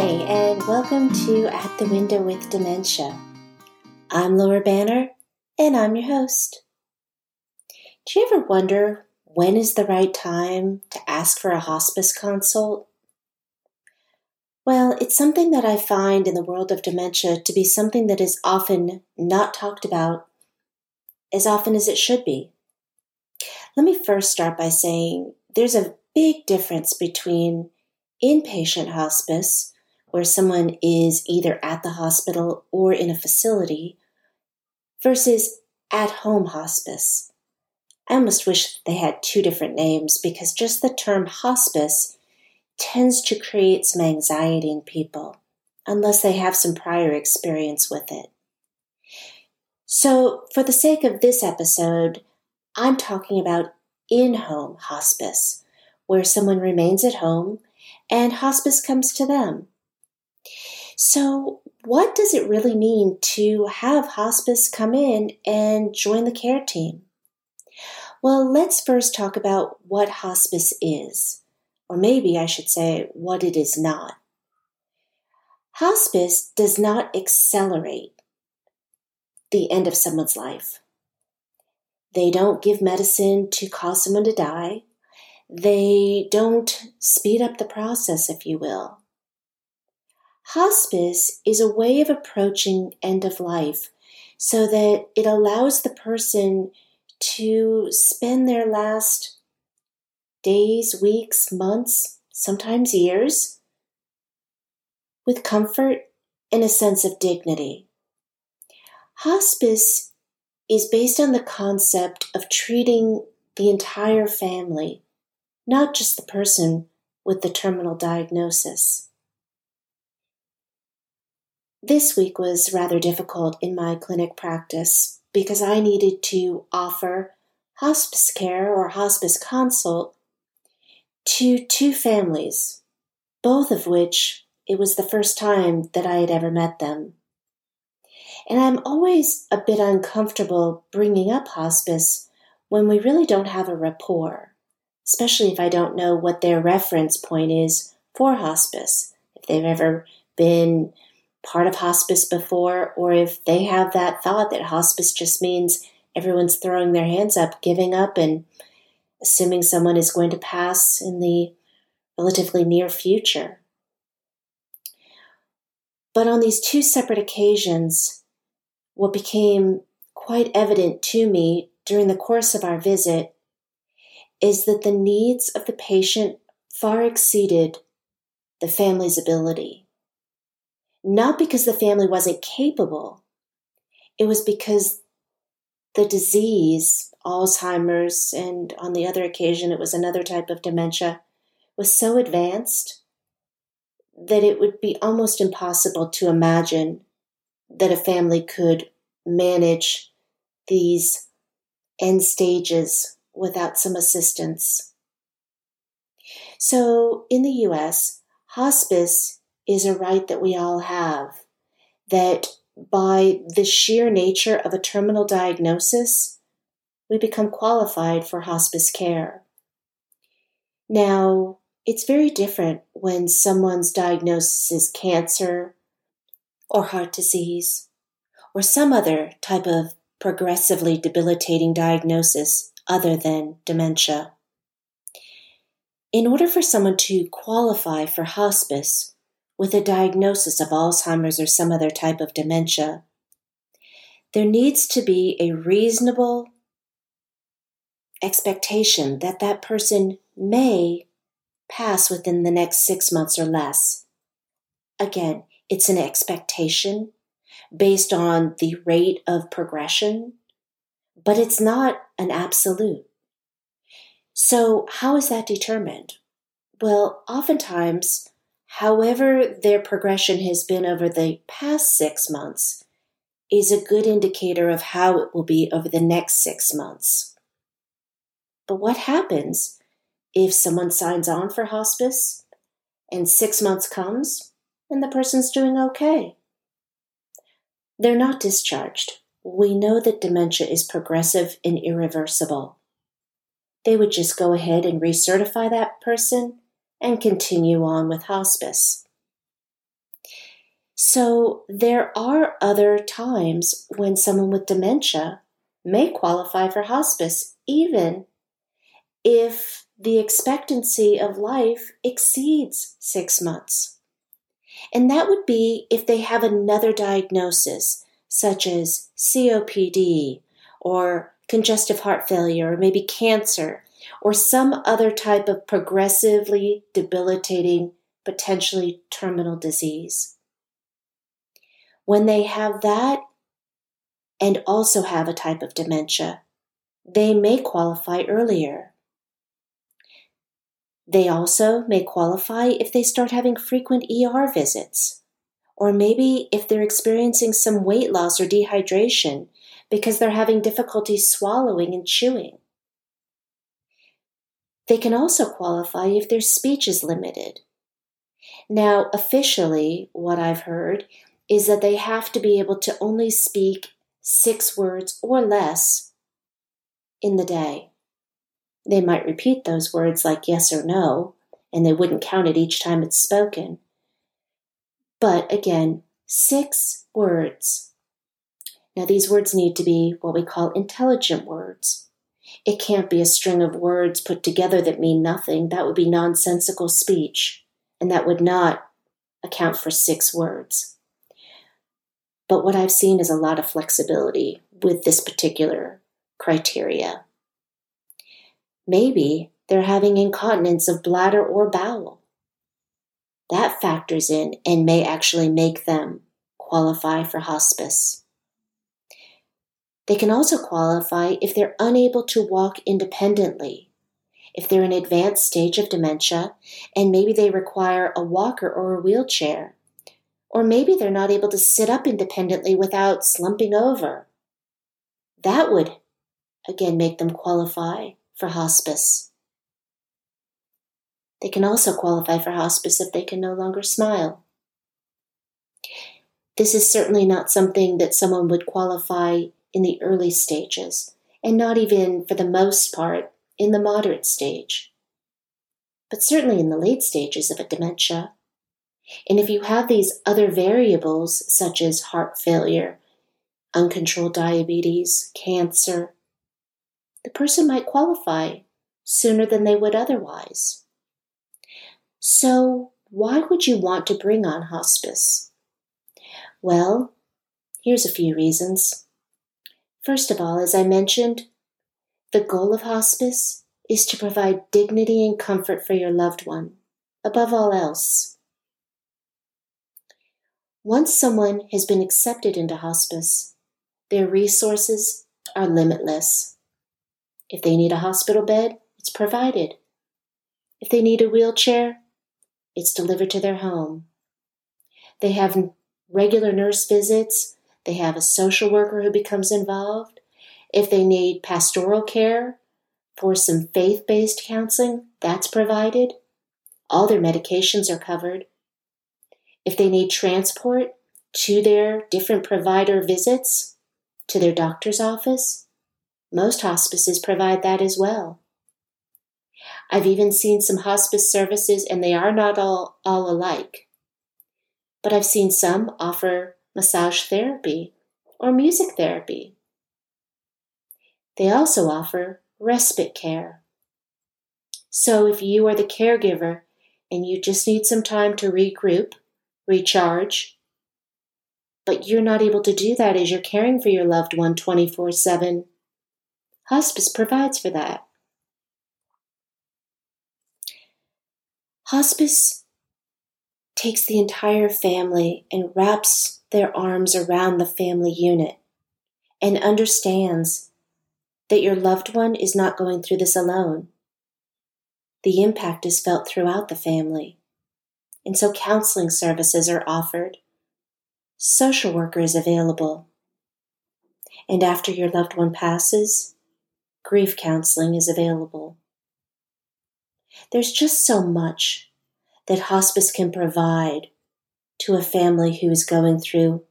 Hi, and welcome to At the Window with Dementia. I'm Laura Banner, and I'm your host. Do you ever wonder when is the right time to ask for a hospice consult? Well, it's something that I find in the world of dementia to be something that is often not talked about as often as it should be. Let me first start by saying there's a big difference between inpatient hospice, where someone is either at the hospital or in a facility, versus at home hospice. I almost wish they had two different names because just the term hospice tends to create some anxiety in people unless they have some prior experience with it. So, for the sake of this episode, I'm talking about in home hospice, where someone remains at home and hospice comes to them. So, what does it really mean to have hospice come in and join the care team? Well, let's first talk about what hospice is or maybe I should say what it is not. Hospice does not accelerate the end of someone's life. They don't give medicine to cause someone to die. They don't speed up the process, if you will. Hospice is a way of approaching end of life so that it allows the person to spend their last days, weeks, months, sometimes years, with comfort and a sense of dignity. Hospice is based on the concept of treating the entire family, not just the person with the terminal diagnosis. This week was rather difficult in my clinic practice because I needed to offer hospice care or hospice consult to two families, both of which it was the first time that I had ever met them. And I'm always a bit uncomfortable bringing up hospice when we really don't have a rapport, especially if I don't know what their reference point is for hospice, if they've ever been part of hospice before, or if they have that thought that hospice just means everyone's throwing their hands up, giving up, and assuming someone is going to pass in the relatively near future. But on these two separate occasions, what became quite evident to me during the course of our visit is that the needs of the patient far exceeded the family's ability. Not because the family wasn't capable, it was because the disease Alzheimer's, and on the other occasion it was another type of dementia, was so advanced that it would be almost impossible to imagine that a family could manage these end stages without some assistance. So, in the US, hospice is a right that we all have, that by the sheer nature of a terminal diagnosis, we become qualified for hospice care. Now, it's very different when someone's diagnosis is cancer or heart disease or some other type of progressively debilitating diagnosis other than dementia. In order for someone to qualify for hospice with a diagnosis of Alzheimer's or some other type of dementia, there needs to be a reasonable expectation that that person may pass within the next six months or less. Again, it's an expectation based on the rate of progression, but it's not an absolute. So, how is that determined? Well, oftentimes, however their progression has been over the past six months is a good indicator of how it will be over the next six months. But what happens if someone signs on for hospice and six months comes and the person's doing okay? They're not discharged. We know that dementia is progressive and irreversible. They would just go ahead and recertify that person and continue on with hospice. So there are other times when someone with dementia may qualify for hospice, even if the expectancy of life exceeds six months. And that would be if they have another diagnosis, such as COPD or congestive heart failure, or maybe cancer, or some other type of progressively debilitating, potentially terminal disease. When they have that and also have a type of dementia, they may qualify earlier. They also may qualify if they start having frequent ER visits, or maybe if they're experiencing some weight loss or dehydration because they're having difficulty swallowing and chewing. They can also qualify if their speech is limited. Now, officially, what I've heard is that they have to be able to only speak six words or less in the day. They might repeat those words like yes or no, and they wouldn't count it each time it's spoken. But again, six words. Now, these words need to be what we call intelligent words. It can't be a string of words put together that mean nothing. That would be nonsensical speech, and that would not account for six words. But what I've seen is a lot of flexibility with this particular criteria. Maybe they're having incontinence of bladder or bowel. That factors in and may actually make them qualify for hospice. They can also qualify if they're unable to walk independently, if they're in advanced stage of dementia and maybe they require a walker or a wheelchair, or maybe they're not able to sit up independently without slumping over. That would again make them qualify for hospice. They can also qualify for hospice if they can no longer smile. This is certainly not something that someone would qualify in the early stages, and not even, for the most part, in the moderate stage. But certainly in the late stages of a dementia. And if you have these other variables, such as heart failure, uncontrolled diabetes, cancer, the person might qualify sooner than they would otherwise. So, why would you want to bring on hospice? Well, here's a few reasons. First of all, as I mentioned, the goal of hospice is to provide dignity and comfort for your loved one, above all else. Once someone has been accepted into hospice, their resources are limitless. If they need a hospital bed, it's provided. If they need a wheelchair, it's delivered to their home. They have regular nurse visits. They have a social worker who becomes involved. If they need pastoral care for some faith based counseling, that's provided. All their medications are covered. If they need transport to their different provider visits, to their doctor's office, most hospices provide that as well. I've even seen some hospice services, and they are not all, all alike. But I've seen some offer massage therapy or music therapy. They also offer respite care. So if you are the caregiver and you just need some time to regroup, recharge, but you're not able to do that as you're caring for your loved one 24 7, Hospice provides for that. Hospice takes the entire family and wraps their arms around the family unit and understands that your loved one is not going through this alone. The impact is felt throughout the family. And so counseling services are offered. Social worker is available. And after your loved one passes, grief counseling is available. There's just so much that hospice can provide to a family who is going through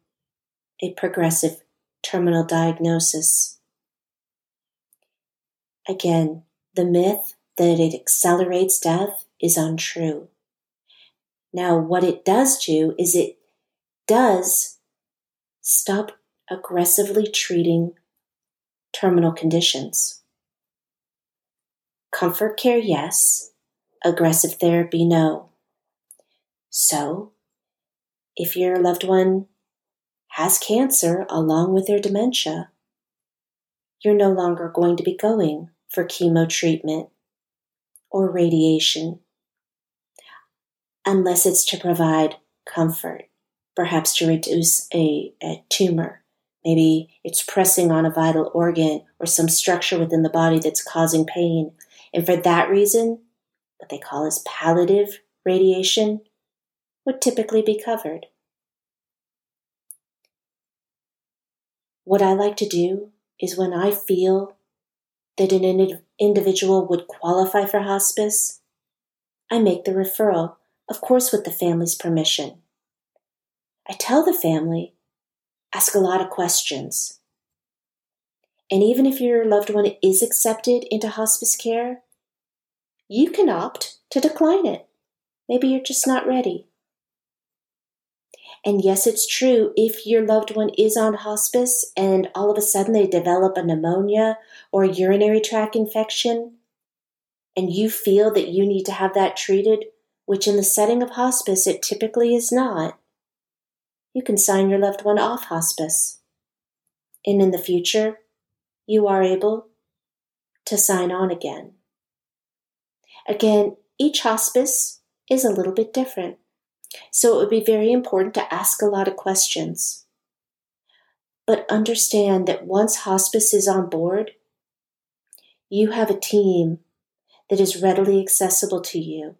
a progressive terminal diagnosis. Again, the myth that it accelerates death is untrue. Now, what it does do is it does stop aggressively treating terminal conditions. Comfort care, yes. Aggressive therapy, no. So, if your loved one has cancer along with their dementia, you're no longer going to be going for chemo treatment or radiation unless it's to provide comfort, perhaps to reduce a, a tumor. Maybe it's pressing on a vital organ or some structure within the body that's causing pain. And for that reason, what they call as palliative radiation would typically be covered. What I like to do is when I feel that an individual would qualify for hospice, I make the referral of course, with the family's permission. I tell the family, ask a lot of questions. And even if your loved one is accepted into hospice care, you can opt to decline it. Maybe you're just not ready. And yes, it's true, if your loved one is on hospice and all of a sudden they develop a pneumonia or urinary tract infection, and you feel that you need to have that treated, which in the setting of hospice it typically is not, you can sign your loved one off hospice. And in the future, you are able to sign on again. Again, each hospice is a little bit different. So it would be very important to ask a lot of questions. But understand that once hospice is on board, you have a team that is readily accessible to you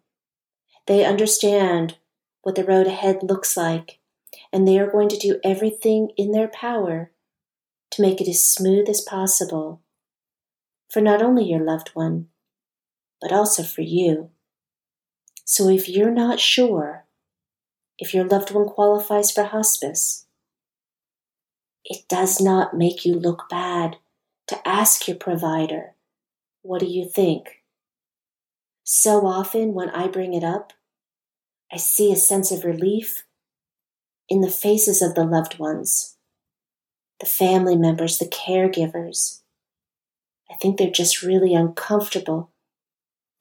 they understand what the road ahead looks like, and they are going to do everything in their power to make it as smooth as possible for not only your loved one, but also for you. So if you're not sure if your loved one qualifies for hospice, it does not make you look bad to ask your provider, What do you think? So often when I bring it up, I see a sense of relief in the faces of the loved ones, the family members, the caregivers. I think they're just really uncomfortable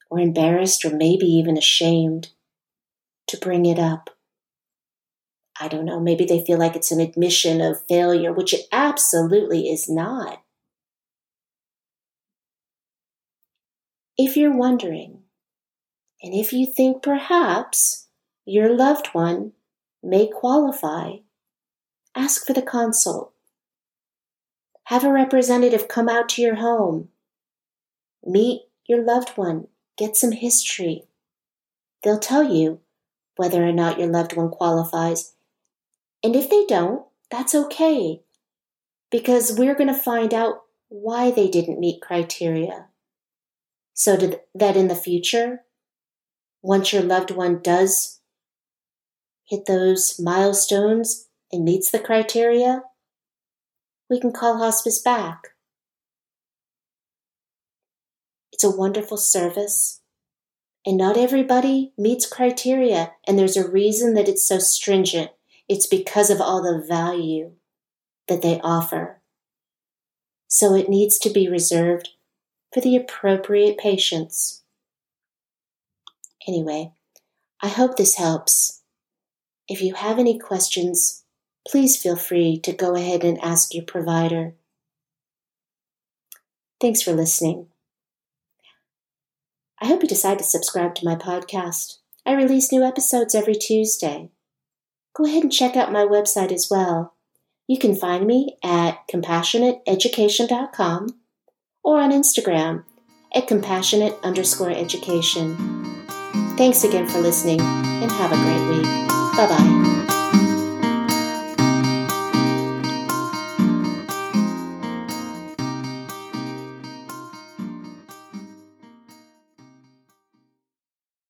or embarrassed or maybe even ashamed to bring it up. I don't know, maybe they feel like it's an admission of failure, which it absolutely is not. If you're wondering, and if you think perhaps your loved one may qualify, ask for the consult. Have a representative come out to your home. Meet your loved one. Get some history. They'll tell you whether or not your loved one qualifies. And if they don't, that's okay, because we're going to find out why they didn't meet criteria. So that in the future, once your loved one does hit those milestones and meets the criteria, we can call hospice back. It's a wonderful service, and not everybody meets criteria, and there's a reason that it's so stringent. It's because of all the value that they offer. So it needs to be reserved for the appropriate patients. Anyway, I hope this helps. If you have any questions, please feel free to go ahead and ask your provider. Thanks for listening. I hope you decide to subscribe to my podcast. I release new episodes every Tuesday. Go ahead and check out my website as well. You can find me at compassionateeducation.com or on Instagram at compassionate underscore education. Thanks again for listening and have a great week. Bye bye.